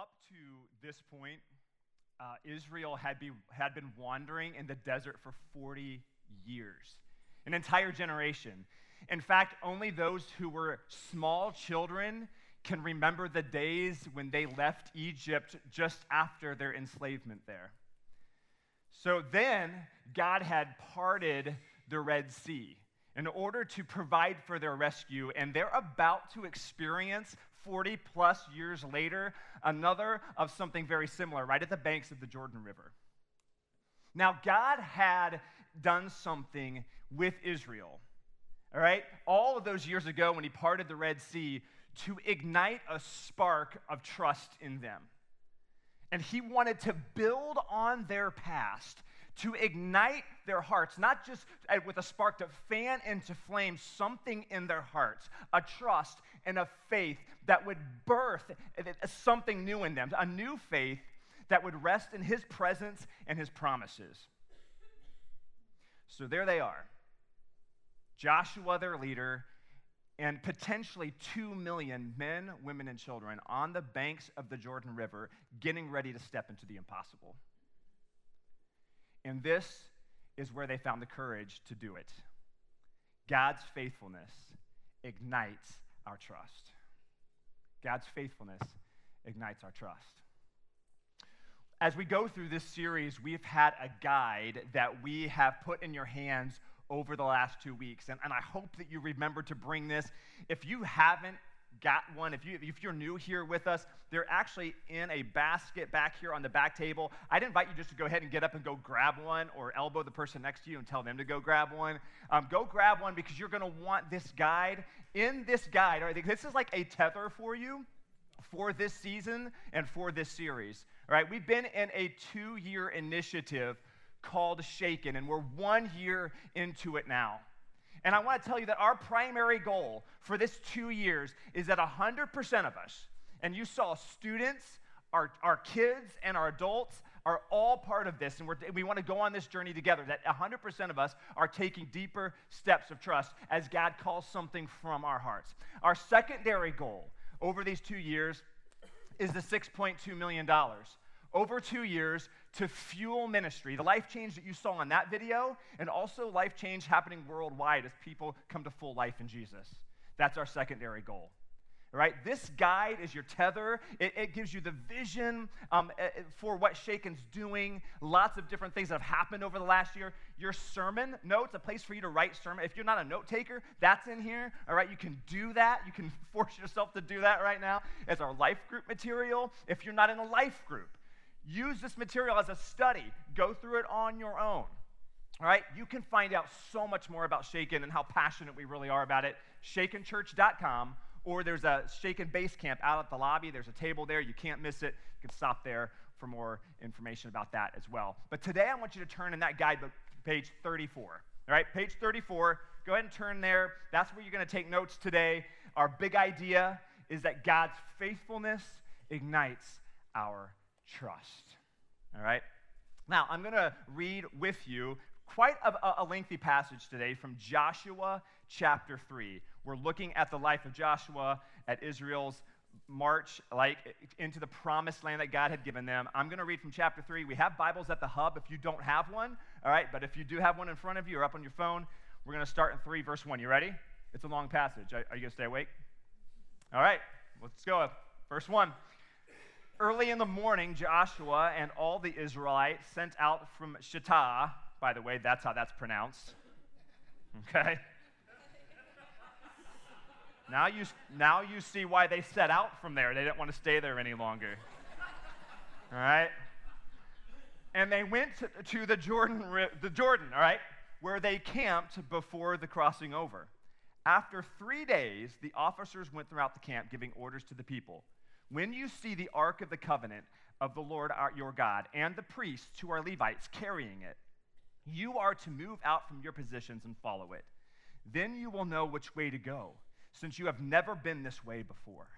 up to this point, uh, Israel had, be, had been wandering in the desert for 40 years, an entire generation. In fact, only those who were small children can remember the days when they left Egypt just after their enslavement there. So then, God had parted the Red Sea in order to provide for their rescue, and they're about to experience 40 plus years later, another of something very similar, right at the banks of the Jordan River. Now, God had done something with Israel, all right? All of those years ago when He parted the Red Sea to ignite a spark of trust in them. And He wanted to build on their past to ignite their hearts, not just uh, with a spark to fan into flame something in their hearts, a trust and a faith that would birth something new in them, a new faith that would rest in His presence and His promises. So there they are Joshua, their leader, and potentially 2 million men, women, and children on the banks of the Jordan River getting ready to step into the impossible. And this is where they found the courage to do it. God's faithfulness ignites our trust. God's faithfulness ignites our trust. As we go through this series, we've had a guide that we have put in your hands over the last two weeks. And, and I hope that you remember to bring this. If you haven't got one, if, you, if you're new here with us, they're actually in a basket back here on the back table. I'd invite you just to go ahead and get up and go grab one or elbow the person next to you and tell them to go grab one. Um, go grab one because you're going to want this guide. In this guide, right, this is like a tether for you for this season and for this series. All right, we've been in a two year initiative called Shaken, and we're one year into it now. And I want to tell you that our primary goal for this two years is that 100% of us, and you saw students, our, our kids, and our adults, are all part of this, and we want to go on this journey together. That 100% of us are taking deeper steps of trust as God calls something from our hearts. Our secondary goal over these two years is the $6.2 million over two years to fuel ministry, the life change that you saw in that video, and also life change happening worldwide as people come to full life in Jesus. That's our secondary goal. Right? this guide is your tether. It, it gives you the vision um, eh, eh, for what Shaken's doing. Lots of different things that have happened over the last year. Your sermon notes, a place for you to write sermon. If you're not a note taker, that's in here. All right, you can do that. You can force yourself to do that right now. It's our life group material. If you're not in a life group, Use this material as a study. Go through it on your own. All right? You can find out so much more about Shaken and how passionate we really are about it. ShakenChurch.com, or there's a Shaken Base Camp out at the lobby. There's a table there. You can't miss it. You can stop there for more information about that as well. But today I want you to turn in that guidebook page 34. All right, page 34. Go ahead and turn there. That's where you're going to take notes today. Our big idea is that God's faithfulness ignites our trust. All right? Now, I'm going to read with you quite a, a, lengthy passage today from Joshua chapter 3. We're looking at the life of Joshua, at Israel's march like into the promised land that God had given them. I'm going to read from chapter 3. We have Bibles at the hub if you don't have one. All right, but if you do have one in front of you or up on your phone, we're going to start in 3 verse 1. You ready? It's a long passage. Are, are you going to stay awake? All right, let's go. Verse 1. Early in the morning, Joshua and all the Israelites sent out from Shittah. By the way, that's how that's pronounced. Okay? Now you, now you see why they set out from there. They didn't want to stay there any longer. All right? And they went to, the, Jordan, the Jordan, all right, where they camped before the crossing over. After three days, the officers went throughout the camp giving orders to the people. When you see the Ark of the Covenant of the Lord our, your God and the priests who are Levites carrying it, you are to move out from your positions and follow it. Then you will know which way to go, since you have never been this way before.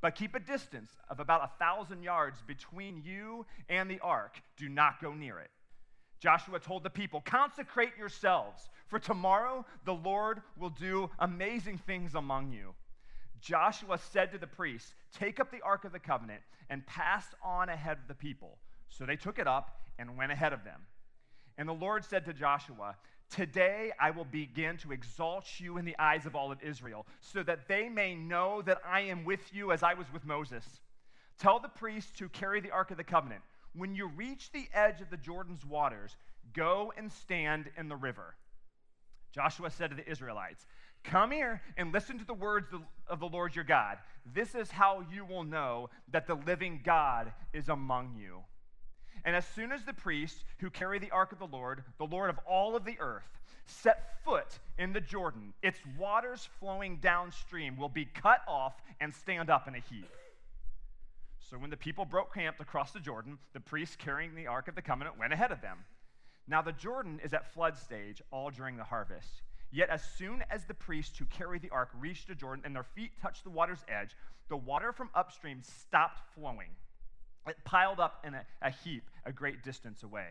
But keep a distance of about a thousand yards between you and the ark. Do not go near it. Joshua told the people, Consecrate yourselves, for tomorrow the Lord will do amazing things among you. Joshua said to the priests, Take up the Ark of the Covenant and pass on ahead of the people. So they took it up and went ahead of them. And the Lord said to Joshua, Today I will begin to exalt you in the eyes of all of Israel, so that they may know that I am with you as I was with Moses. Tell the priests to carry the Ark of the Covenant. When you reach the edge of the Jordan's waters, go and stand in the river. Joshua said to the Israelites, Come here and listen to the words of the Lord your God. This is how you will know that the living God is among you. And as soon as the priests who carry the ark of the Lord, the Lord of all of the earth, set foot in the Jordan, its waters flowing downstream will be cut off and stand up in a heap. So when the people broke camp across the Jordan, the priests carrying the ark of the covenant went ahead of them. Now the Jordan is at flood stage all during the harvest. Yet as soon as the priests who carried the ark reached the Jordan and their feet touched the water's edge, the water from upstream stopped flowing. It piled up in a, a heap a great distance away.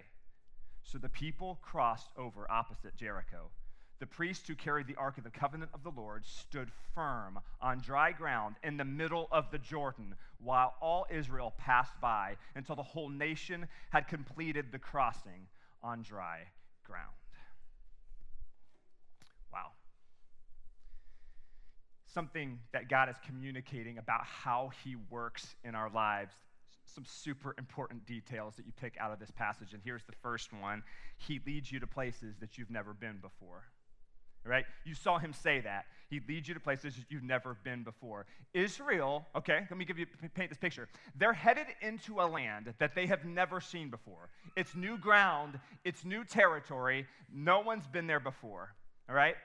So the people crossed over opposite Jericho. The priests who carried the Ark of the Covenant of the Lord stood firm on dry ground in the middle of the Jordan while all Israel passed by until the whole nation had completed the crossing on dry ground. Something that God is communicating about how He works in our lives. Some super important details that you pick out of this passage. And here's the first one He leads you to places that you've never been before. Right? You saw him say that. He leads you to places you've never been before. Israel, okay, let me give you paint this picture. They're headed into a land that they have never seen before. It's new ground, it's new territory. No one's been there before. All right?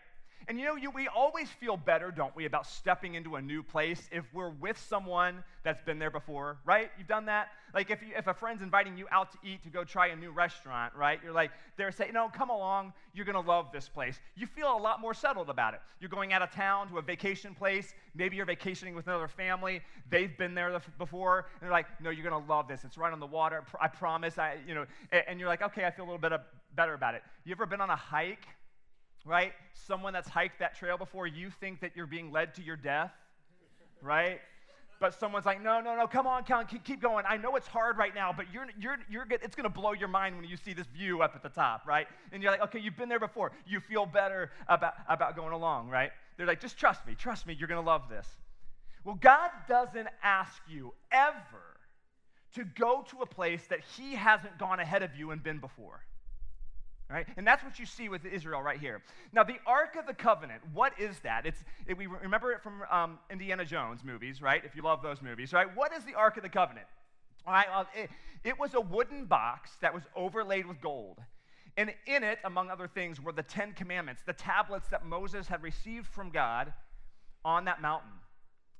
And you know, you, we always feel better, don't we, about stepping into a new place if we're with someone that's been there before, right? You've done that? Like if, you, if a friend's inviting you out to eat to go try a new restaurant, right? You're like, they're saying, no, come along, you're to love this place. You feel a lot more settled about it. You're going out of town to a vacation place. Maybe you're vacationing with another family. They've been there before. And they're like, no, you're to love this. It's right on the water. I promise. I, you know, and you're like, okay, I feel a little bit uh, better about it. You ever been on a hike? Right? Someone that's hiked that trail before, you think that you're being led to your death, right? But someone's like, no, no, no, come on, come on, keep going. I know it's hard right now, but you're, you're, you're it's going to blow your mind when you see this view up at the top, right? And you're like, okay, you've been there before. You feel better about, about going along, right? They're like, just trust me, trust me, you're going to love this. Well, God doesn't ask you ever to go to a place that He hasn't gone ahead of you and been before. Right? And that's what you see with Israel right here. Now, the Ark of the Covenant, what is that? It's, it, we remember it from um, Indiana Jones movies, right? If you love those movies, right? What is the Ark of the Covenant? All right, well, it, it was a wooden box that was overlaid with gold. And in it, among other things, were the Ten Commandments, the tablets that Moses had received from God on that mountain.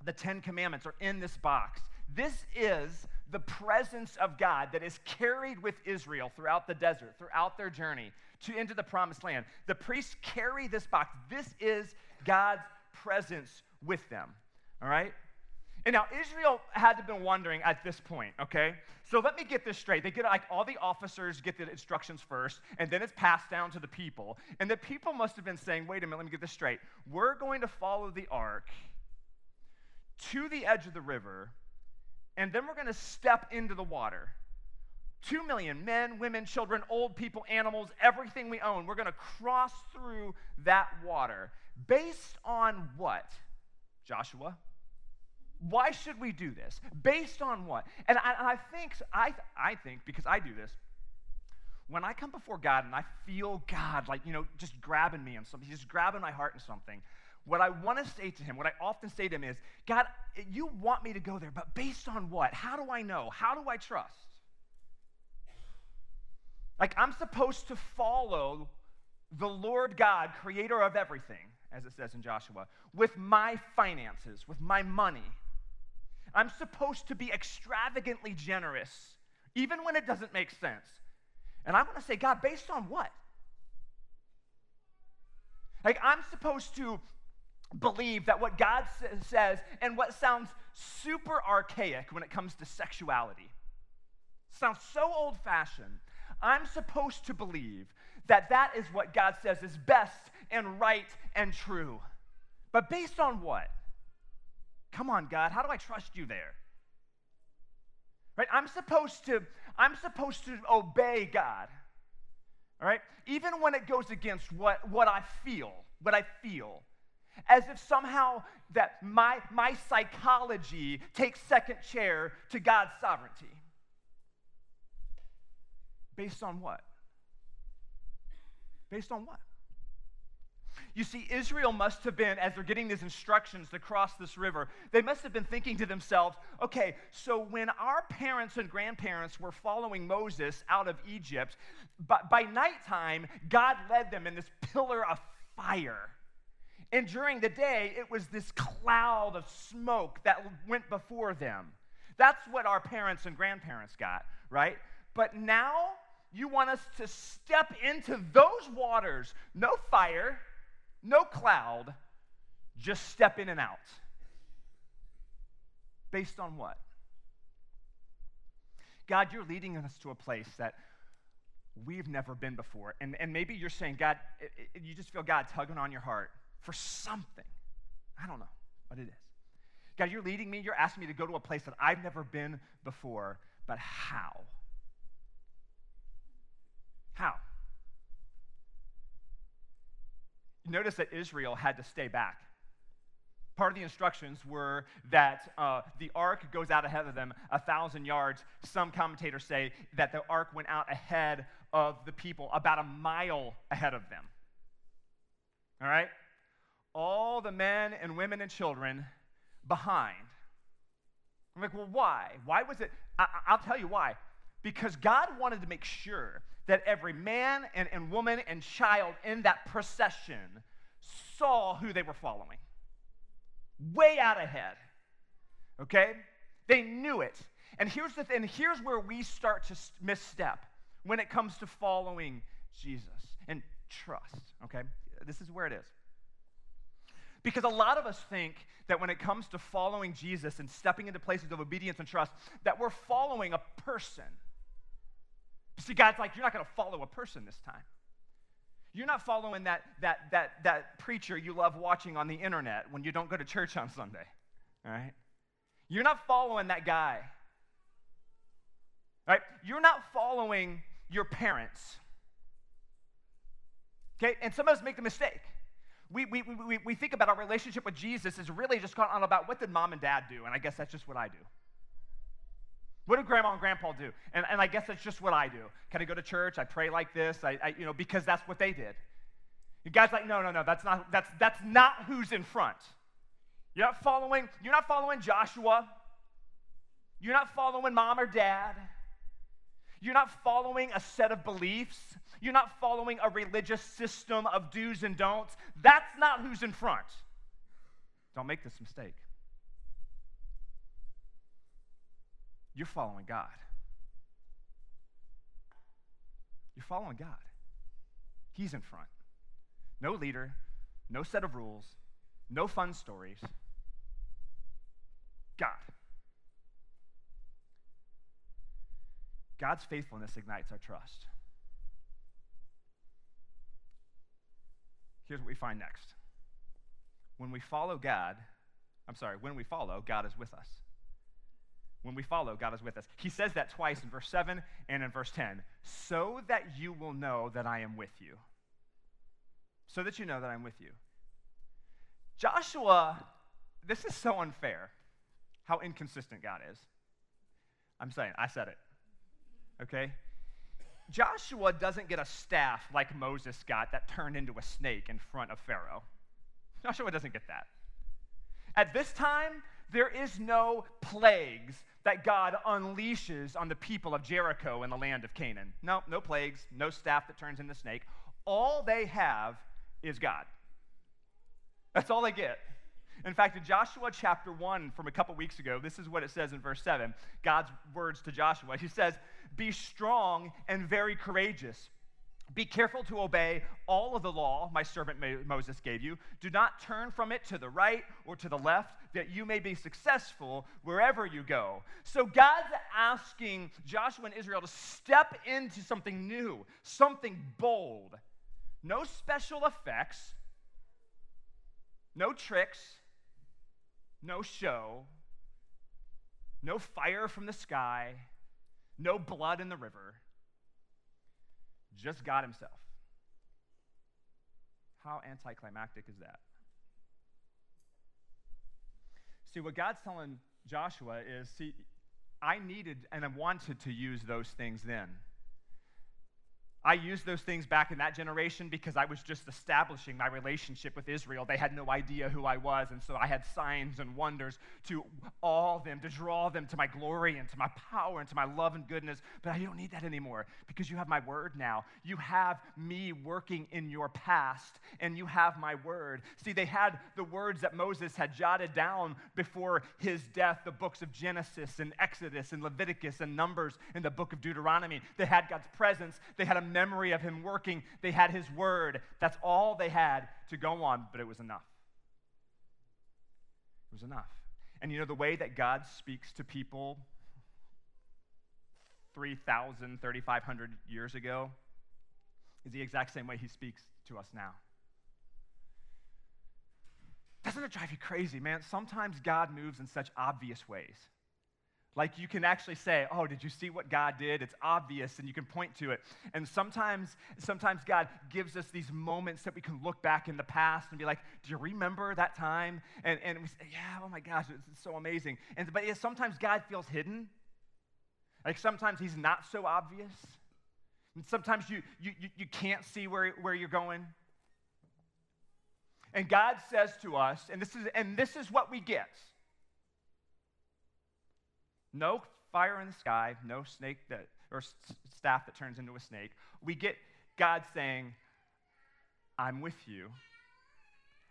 The Ten Commandments are in this box. This is the presence of God that is carried with Israel throughout the desert, throughout their journey to into the promised land. The priests carry this box. This is God's presence with them. All right? And now Israel had to have been wondering at this point, okay? So let me get this straight. They get like all the officers get the instructions first, and then it's passed down to the people. And the people must have been saying, wait a minute, let me get this straight. We're going to follow the ark to the edge of the river and then we're going to step into the water. Two million men, women, children, old people, animals, everything we own. We're going to cross through that water. Based on what, Joshua? Why should we do this? Based on what? And I, and I think, I, I think, because I do this, when I come before God and I feel God, like, you know, just grabbing me and something, just grabbing my heart and something, what I want to say to him, what I often say to him is, God, you want me to go there, but based on what? How do I know? How do I trust? Like, I'm supposed to follow the Lord God, creator of everything, as it says in Joshua, with my finances, with my money. I'm supposed to be extravagantly generous, even when it doesn't make sense. And I want to say, God, based on what? Like, I'm supposed to believe that what God says and what sounds super archaic when it comes to sexuality sounds so old fashioned. I'm supposed to believe that that is what God says is best and right and true. But based on what? Come on, God, how do I trust you there? Right? I'm supposed to I'm supposed to obey God. All right? Even when it goes against what, what I feel, what I feel. As if somehow that my, my psychology takes second chair to God's sovereignty. Based on what? Based on what? You see, Israel must have been, as they're getting these instructions to cross this river, they must have been thinking to themselves, okay, so when our parents and grandparents were following Moses out of Egypt, but by nighttime, God led them in this pillar of fire. And during the day, it was this cloud of smoke that went before them. That's what our parents and grandparents got, right? But now, you want us to step into those waters, no fire, no cloud, just step in and out. Based on what? God, you're leading us to a place that we've never been before. And, and maybe you're saying, God, you just feel God tugging on your heart for something. I don't know what it is. God, you're leading me. You're asking me to go to a place that I've never been before, but how? How? notice that Israel had to stay back. Part of the instructions were that uh, the ark goes out ahead of them a thousand yards. Some commentators say that the ark went out ahead of the people, about a mile ahead of them. All right? All the men and women and children behind. I'm like, well, why? Why was it? I, I'll tell you why. Because God wanted to make sure that every man and, and woman and child in that procession saw who they were following. Way out ahead. Okay? They knew it. And here's the thing, here's where we start to misstep when it comes to following Jesus and trust. Okay? This is where it is. Because a lot of us think that when it comes to following Jesus and stepping into places of obedience and trust, that we're following a person. See, God's like, you're not going to follow a person this time. You're not following that, that, that, that preacher you love watching on the internet when you don't go to church on Sunday. All right? You're not following that guy. Right? You're not following your parents. Okay? And some of us make the mistake. We, we, we, we think about our relationship with Jesus is really just gone on about what did mom and dad do? And I guess that's just what I do. What did grandma and grandpa do? And, and I guess that's just what I do. Can I go to church? I pray like this, I, I, you know, because that's what they did. You guys like, no, no, no, that's not, that's, that's not who's in front. You're not following, you're not following Joshua. You're not following mom or dad. You're not following a set of beliefs. You're not following a religious system of do's and don'ts. That's not who's in front. Don't make this mistake. You're following God. You're following God. He's in front. No leader, no set of rules, no fun stories. God. God's faithfulness ignites our trust. Here's what we find next. When we follow God, I'm sorry, when we follow, God is with us when we follow, God is with us. He says that twice in verse 7 and in verse 10. So that you will know that I am with you. So that you know that I'm with you. Joshua, this is so unfair how inconsistent God is. I'm saying, I said it. Okay? Joshua doesn't get a staff like Moses got that turned into a snake in front of Pharaoh. Joshua doesn't get that. At this time, there is no plagues that God unleashes on the people of Jericho in the land of Canaan. No, no plagues, no staff that turns into a snake. All they have is God. That's all they get. In fact, in Joshua chapter 1 from a couple weeks ago, this is what it says in verse 7. God's words to Joshua. He says, Be strong and very courageous. Be careful to obey all of the law my servant Moses gave you. Do not turn from it to the right or to the left, that you may be successful wherever you go. So God's asking Joshua and Israel to step into something new, something bold. No special effects, no tricks, no show, no fire from the sky, no blood in the river, just God Himself. How anticlimactic is that? See, what God's telling Joshua is see, I needed and I wanted to use those things then. I used those things back in that generation because I was just establishing my relationship with Israel. They had no idea who I was, and so I had signs and wonders to awe them, to draw them to my glory and to my power and to my love and goodness. But I don't need that anymore because you have my word now. You have me working in your past, and you have my word. See, they had the words that Moses had jotted down before his death the books of Genesis and Exodus and Leviticus and Numbers and the book of Deuteronomy. They had God's presence, they had a memory of him working. They had his word. That's all they had to go on, but it was enough. It was enough. And you know, the way that God speaks to people 3,000, 3,500 years ago is the exact same way he speaks to us now. Doesn't it drive you crazy, man? Sometimes God moves in such obvious ways. Like you can actually say, "Oh, did you see what God did?" It's obvious and you can point to it. And sometimes sometimes God gives us these moments that we can look back in the past and be like, "Do you remember that time?" And and we say, "Yeah, oh my gosh, it's so amazing." And but yeah, sometimes God feels hidden. Like sometimes he's not so obvious. And sometimes you you you, you can't see where, where you're going. And God says to us, and this is and this is what we get. No fire in the sky, no snake that, or staff that turns into a snake. We get God saying, I'm with you.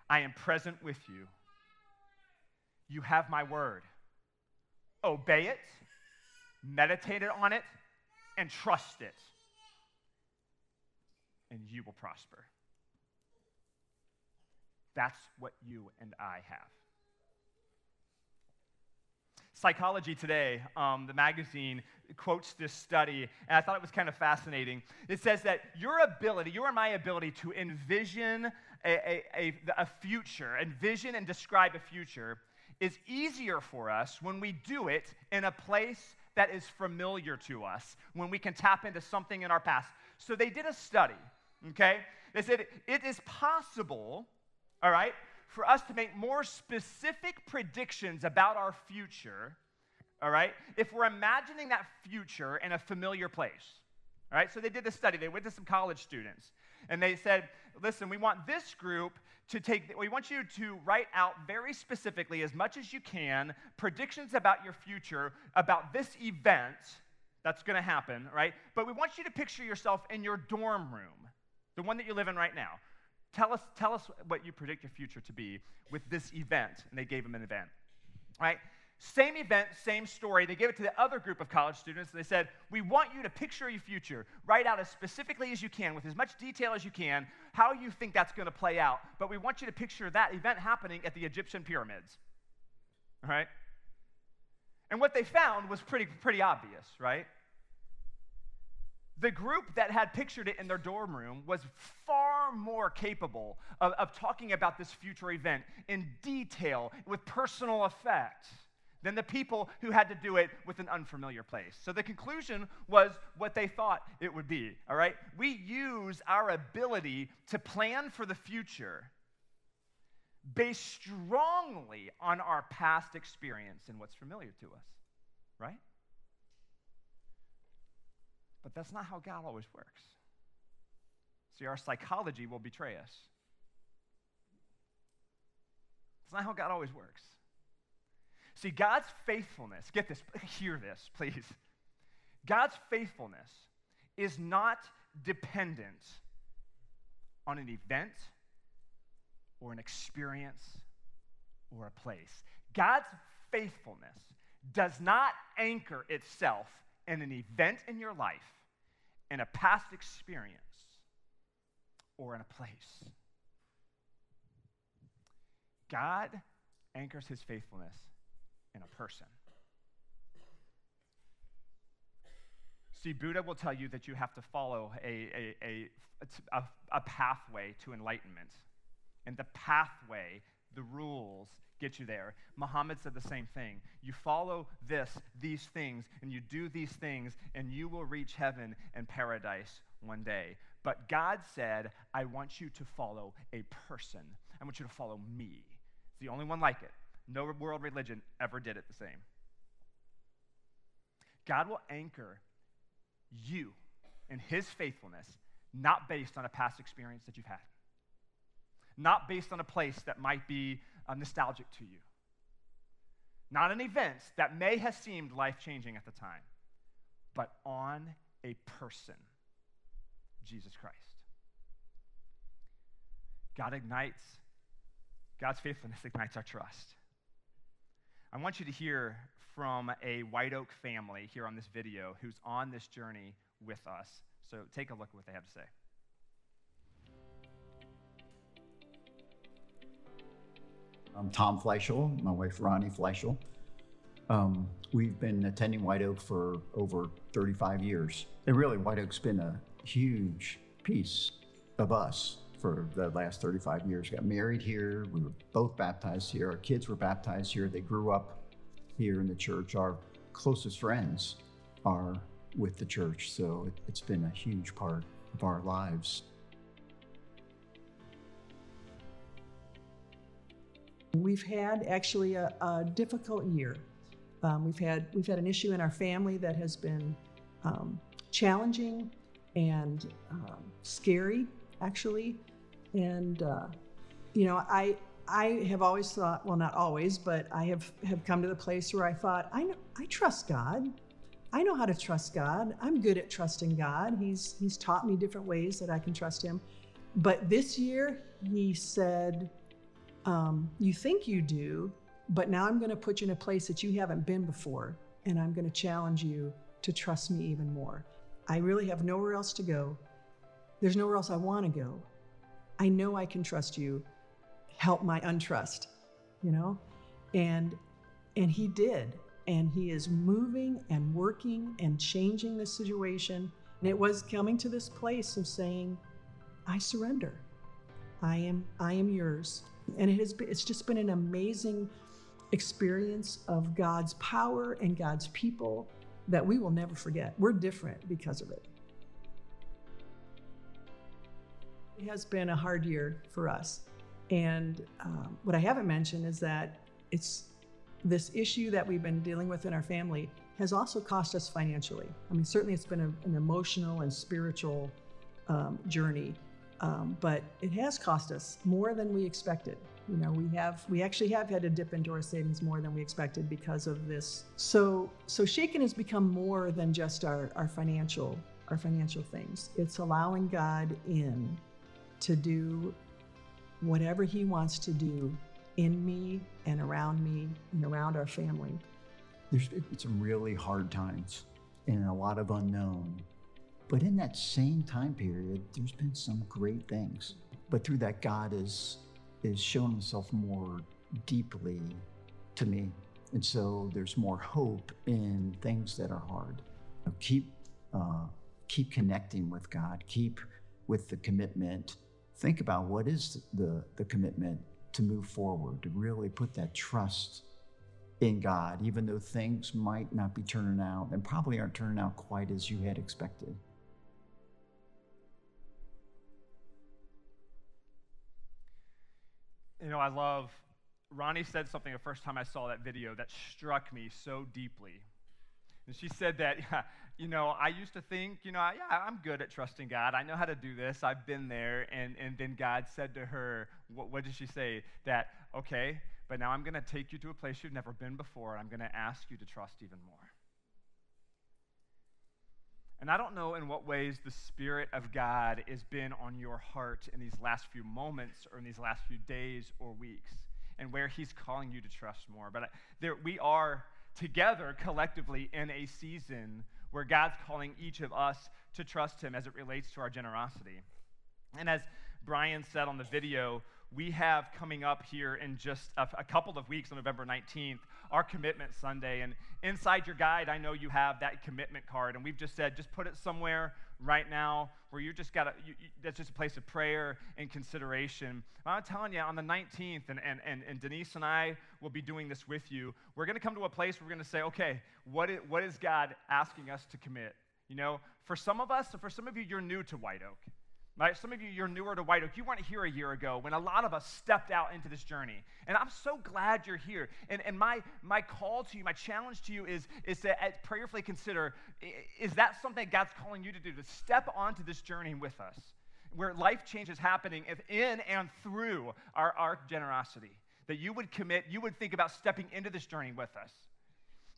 I am present with you. You have my word. Obey it, meditate on it, and trust it. And you will prosper. That's what you and I have. Psychology Today, um, the magazine, quotes this study, and I thought it was kind of fascinating. It says that your ability, your and my ability to envision a, a, a, a future, envision and describe a future, is easier for us when we do it in a place that is familiar to us, when we can tap into something in our past. So they did a study, okay? They said it is possible, all right, for us to make more specific predictions about our future, all right, if we're imagining that future in a familiar place. All right, so they did this study. They went to some college students and they said, listen, we want this group to take, we want you to write out very specifically, as much as you can, predictions about your future, about this event that's going to happen, right? But we want you to picture yourself in your dorm room, the one that you live in right now. Tell us, tell us what you predict your future to be with this event. And they gave him an event. Right? Same event, same story. They gave it to the other group of college students. They said, We want you to picture your future. Write out as specifically as you can, with as much detail as you can, how you think that's going to play out. But we want you to picture that event happening at the Egyptian pyramids. All right? And what they found was pretty, pretty obvious, right? The group that had pictured it in their dorm room was far more capable of, of talking about this future event in detail with personal effect than the people who had to do it with an unfamiliar place. So the conclusion was what they thought it would be, all right? We use our ability to plan for the future based strongly on our past experience and what's familiar to us, right? But that's not how God always works. See, our psychology will betray us. It's not how God always works. See, God's faithfulness, get this, hear this, please. God's faithfulness is not dependent on an event or an experience or a place. God's faithfulness does not anchor itself in an event in your life in a past experience or in a place. God anchors his faithfulness in a person. See, Buddha will tell you that you have to follow a, a, a, a, pathway to enlightenment. And the pathway the rules get you there. Muhammad said the same thing. You follow this, these things, and you do these things, and you will reach heaven and paradise one day. But God said, I want you to follow a person. I want you to follow me. It's the only one like it. No world religion ever did it the same. God will anchor you in his faithfulness, not based on a past experience that you've had, not based on a place that might be nostalgic to you, not an event that may have seemed life changing at the time, but on a person, Jesus Christ. God ignites, God's faithfulness ignites our trust. I want you to hear from a White Oak family here on this video who's on this journey with us. So take a look at what they have to say. I'm Tom Fleischel, my wife Ronnie Fleischel. Um, we've been attending White Oak for over 35 years. And really, White Oak's been a huge piece of us for the last 35 years. Got married here. We were both baptized here. Our kids were baptized here. They grew up here in the church. Our closest friends are with the church. So it, has been a huge part of our lives. We've had actually a, a difficult year. Um, we've had we've had an issue in our family that has been um, challenging and um, scary, actually. And, uh, you know, I, I have always thought, well, not always, but I have, have come to the place where I thought, I, know, I trust God. I know how to trust God. I'm good at trusting God. He's, he's taught me different ways that I can trust Him. But this year, He said, um, You think you do, but now I'm going to put you in a place that you haven't been before, and I'm going to challenge you to trust me even more. I really have nowhere else to go. There's nowhere else I want to go. I know I can trust you. Help my untrust, you know? And and he did. And he is moving and working and changing the situation. And it was coming to this place of saying, I surrender. I am I am yours. And it has been, it's just been an amazing experience of God's power and God's people that we will never forget. We're different because of it. It has been a hard year for us. And um, what I haven't mentioned is that it's this issue that we've been dealing with in our family has also cost us financially. I mean, certainly it's been a, an emotional and spiritual um, journey, um, but it has cost us more than we expected. You know, we have we actually have had to dip into our savings more than we expected because of this. So so Shaken has become more than just our, our financial our financial things. It's allowing God in to do whatever He wants to do in me and around me and around our family. There's been some really hard times and a lot of unknown. But in that same time period, there's been some great things. But through that, God is is shown himself more deeply to me. And so there's more hope in things that are hard. Keep, uh, keep connecting with God, keep with the commitment. Think about what is the, the commitment to move forward, to really put that trust in God, even though things might not be turning out and probably aren't turning out quite as you had expected. You know, I love, Ronnie said something the first time I saw that video that struck me so deeply. And she said that, yeah, you know, I used to think, you know, yeah, I'm good at trusting God. I know how to do this. I've been there. And, and then God said to her, what, what did she say? That, okay, but now I'm going to take you to a place you've never been before. And I'm going to ask you to trust even more. And I don't know in what ways the Spirit of God has been on your heart in these last few moments or in these last few days or weeks, and where He's calling you to trust more. But there, we are together collectively in a season where God's calling each of us to trust Him as it relates to our generosity. And as Brian said on the video, we have coming up here in just a, a, couple of weeks on November 19th our commitment Sunday. And inside your guide, I know you have that commitment card. And we've just said, just put it somewhere right now where you just got to, that's just a place of prayer and consideration. I'm telling you, on the 19th, and, and, and, and Denise and I will be doing this with you, we're going to come to a place where we're going to say, okay, what is, what is God asking us to commit? You know, for some of us, for some of you, you're new to White Oak. Right? Some of you, you're newer to White Oak. You weren't here a year ago when a lot of us stepped out into this journey. And I'm so glad you're here. And, and my, my call to you, my challenge to you is, is to prayerfully consider is that something God's calling you to do, to step onto this journey with us, where life change is happening in and through our, our generosity? That you would commit, you would think about stepping into this journey with us.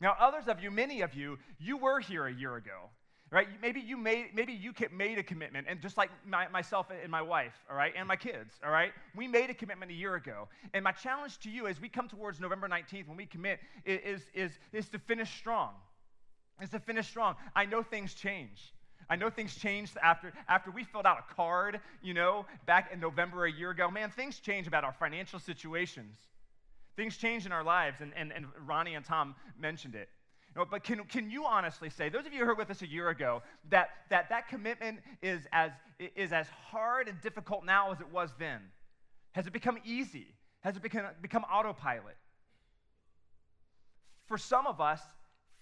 Now, others of you, many of you, you were here a year ago right? Maybe you made, maybe you made a commitment, and just like my, myself and my wife, all right, and my kids, all right, we made a commitment a year ago. And my challenge to you as we come towards November 19th, when we commit, is, is, is to finish strong. Is to finish strong. I know things change. I know things changed after, after we filled out a card, you know, back in November a year ago. Man, things change about our financial situations. Things change in our lives, and, and, and Ronnie and Tom mentioned it. But can, can you honestly say, those of you who were with us a year ago, that that, that commitment is as, is as hard and difficult now as it was then? Has it become easy? Has it become, become autopilot? For some of us,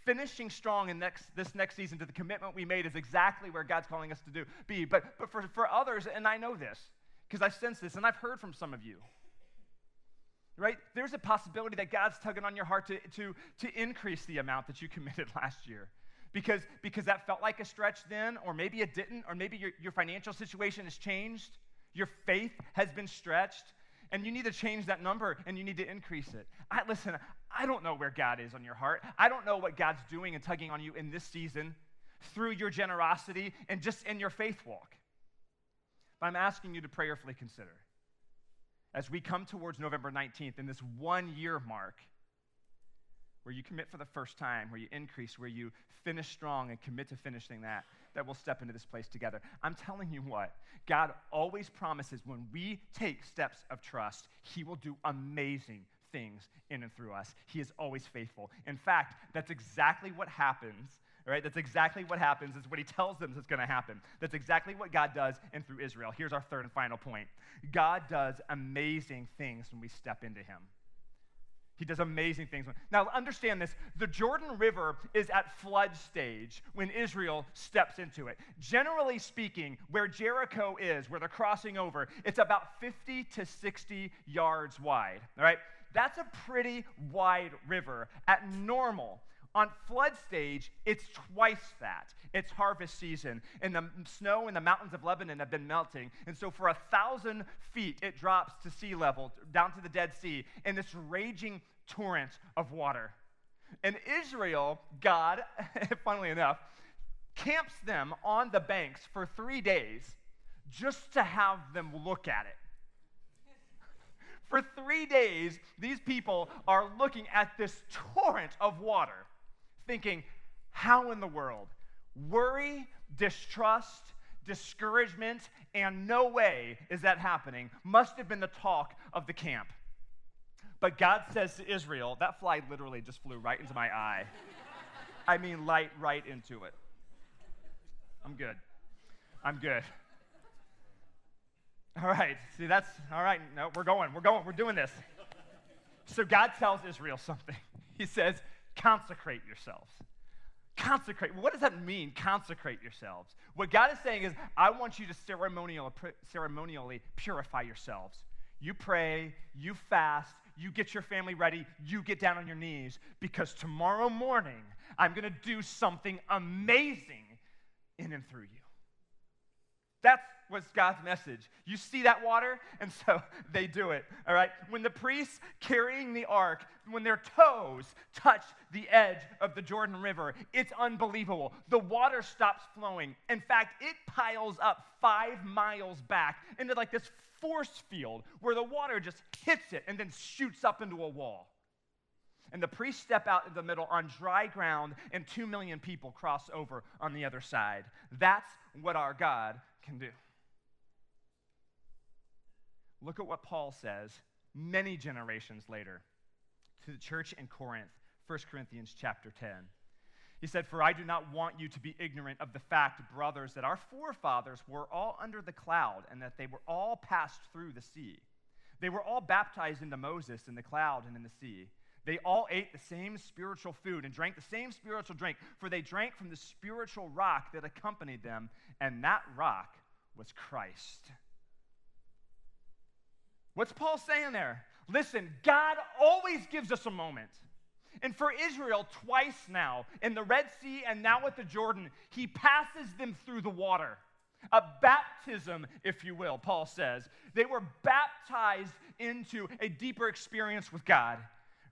finishing strong in next, this next season to the commitment we made is exactly where God's calling us to do, be. But, but for, for others, and I know this because I sense this and I've heard from some of you, right? There's a possibility that God's tugging on your heart to, to, to increase the amount that you committed last year. Because, because that felt like a stretch then, or maybe it didn't, or maybe your, your financial situation has changed, your faith has been stretched, and you need to change that number and you need to increase it. I, listen, I don't know where God is on your heart. I don't know what God's doing and tugging on you in this season through your generosity and just in your faith walk. But I'm asking you to prayerfully consider as we come towards November 19th in this one year mark where you commit for the first time, where you increase, where you finish strong and commit to finishing that, that we'll step into this place together. I'm telling you what, God always promises when we take steps of trust, He will do amazing things in and through us. He is always faithful. In fact, that's exactly what happens right? That's exactly what happens. It's what he tells them is going to happen. That's exactly what God does and through Israel. Here's our third and final point God does amazing things when we step into him. He does amazing things. Now, understand this the Jordan River is at flood stage when Israel steps into it. Generally speaking, where Jericho is, where they're crossing over, it's about 50 to 60 yards wide. All right? That's a pretty wide river at normal. On flood stage, it's twice that. It's harvest season, and the snow in the mountains of Lebanon have been melting. And so, for a thousand feet, it drops to sea level, down to the Dead Sea, in this raging torrent of water. And Israel, God, funnily enough, camps them on the banks for three days just to have them look at it. For three days, these people are looking at this torrent of water thinking, how in the world? Worry, distrust, discouragement, and no way is that happening must have been the talk of the camp. But God says to Israel, that fly literally just flew right into my eye. I mean, light right into it. I'm good. I'm good. All right. See, that's all right. No, we're going. We're going. We're doing this. So God tells Israel something. He says, consecrate yourselves. Consecrate. What does that mean, consecrate yourselves? What God is saying is, I want you to ceremonial, ceremonially purify yourselves. You pray, you fast, you get your family ready, you get down on your knees, because tomorrow morning, I'm going to do something amazing in and through you. That's was God's message. You see that water? And so they do it. All right? When the priests carrying the ark, when their toes touch the edge of the Jordan River, it's unbelievable. The water stops flowing. In fact, it piles up five miles back into like this force field where the water just hits it and then shoots up into a wall. And the priests step out in the middle on dry ground, and two million people cross over on the other side. That's what our God can do. Look at what Paul says many generations later to the church in Corinth, 1 Corinthians chapter 10. He said, For I do not want you to be ignorant of the fact, brothers, that our forefathers were all under the cloud and that they were all passed through the sea. They were all baptized into Moses in the cloud and in the sea. They all ate the same spiritual food and drank the same spiritual drink, for they drank from the spiritual rock that accompanied them, and that rock was Christ. What's Paul saying there? Listen, God always gives us a moment. And for Israel, twice now, in the Red Sea and now at the Jordan, he passes them through the water. A baptism, if you will, Paul says. They were baptized into a deeper experience with God.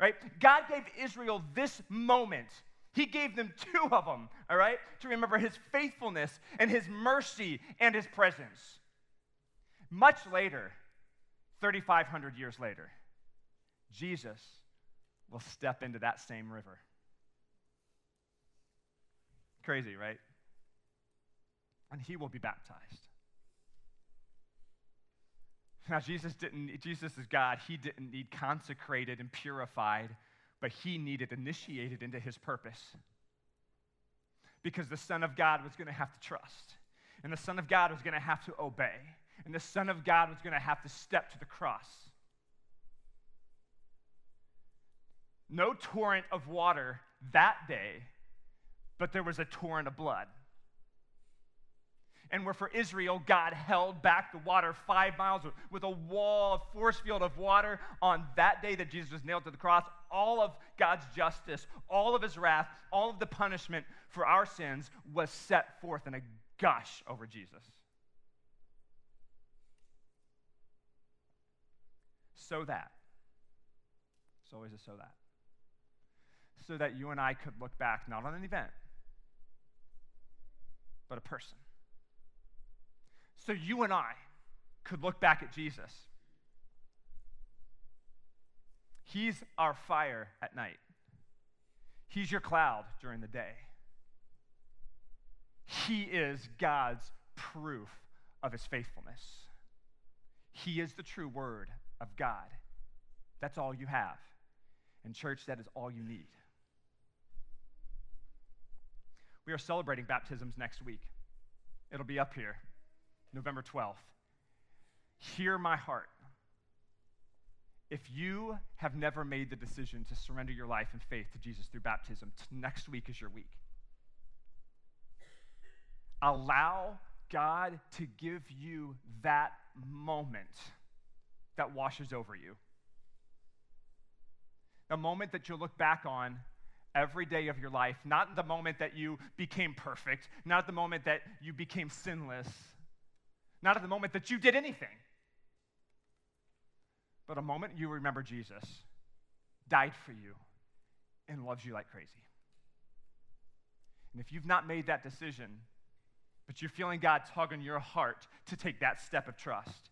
Right? God gave Israel this moment. He gave them two of them, all right, to remember his faithfulness and his mercy and his presence. Much later, 3,500 years later, Jesus will step into that same river. Crazy, right? And he will be baptized. Now, Jesus didn't, Jesus is God. He didn't need consecrated and purified, but he needed initiated into his purpose. Because the Son of God was going to have to trust, and the Son of God was going to have to obey, and the Son of God was going to have to step to the cross. No torrent of water that day, but there was a torrent of blood and where for Israel, God held back the water five miles with a wall, a force field of water on that day that Jesus was nailed to the cross. All of God's justice, all of his wrath, all of the punishment for our sins was set forth in a gush over Jesus. So that, it's always a so that, so that you and I could look back not on an event, but a person so you and I could look back at Jesus. He's our fire at night, He's your cloud during the day. He is God's proof of His faithfulness. He is the true Word of God. That's all you have. And, church, that is all you need. We are celebrating baptisms next week. It'll be up here. November 12th. Hear my heart. If you have never made the decision to surrender your life and faith to Jesus through baptism, next week is your week. Allow God to give you that moment that washes over you. The moment that you'll look back on every day of your life, not the moment that you became perfect, not the moment that you became sinless not at the moment that you did anything, but a moment you remember Jesus died for you and loves you like crazy. And if you've not made that decision, but you're feeling God tug on your heart to take that step of trust,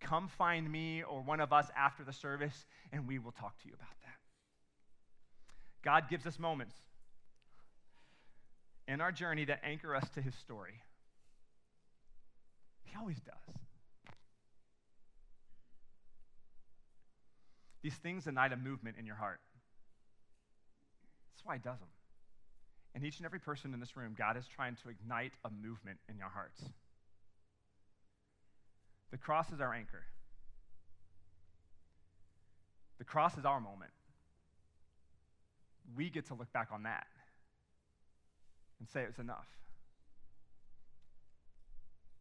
come find me or one of us after the service, and we will talk to you about that. God gives us moments in our journey that anchor us to his story. He always does. These things ignite a movement in your heart. That's why he does them. And each and every person in this room, God is trying to ignite a movement in your hearts. The cross is our anchor. The cross is our moment. We get to look back on that and say it's enough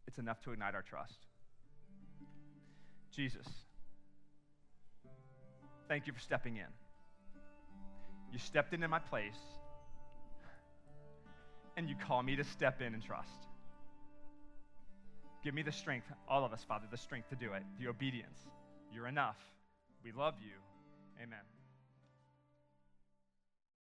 it's enough to ignite our trust. Jesus, thank you for stepping in. You stepped in in my place, and you call me to step in and trust. Give me the strength, all of us, Father, the strength to do it, the obedience. You're enough. We love you. Amen.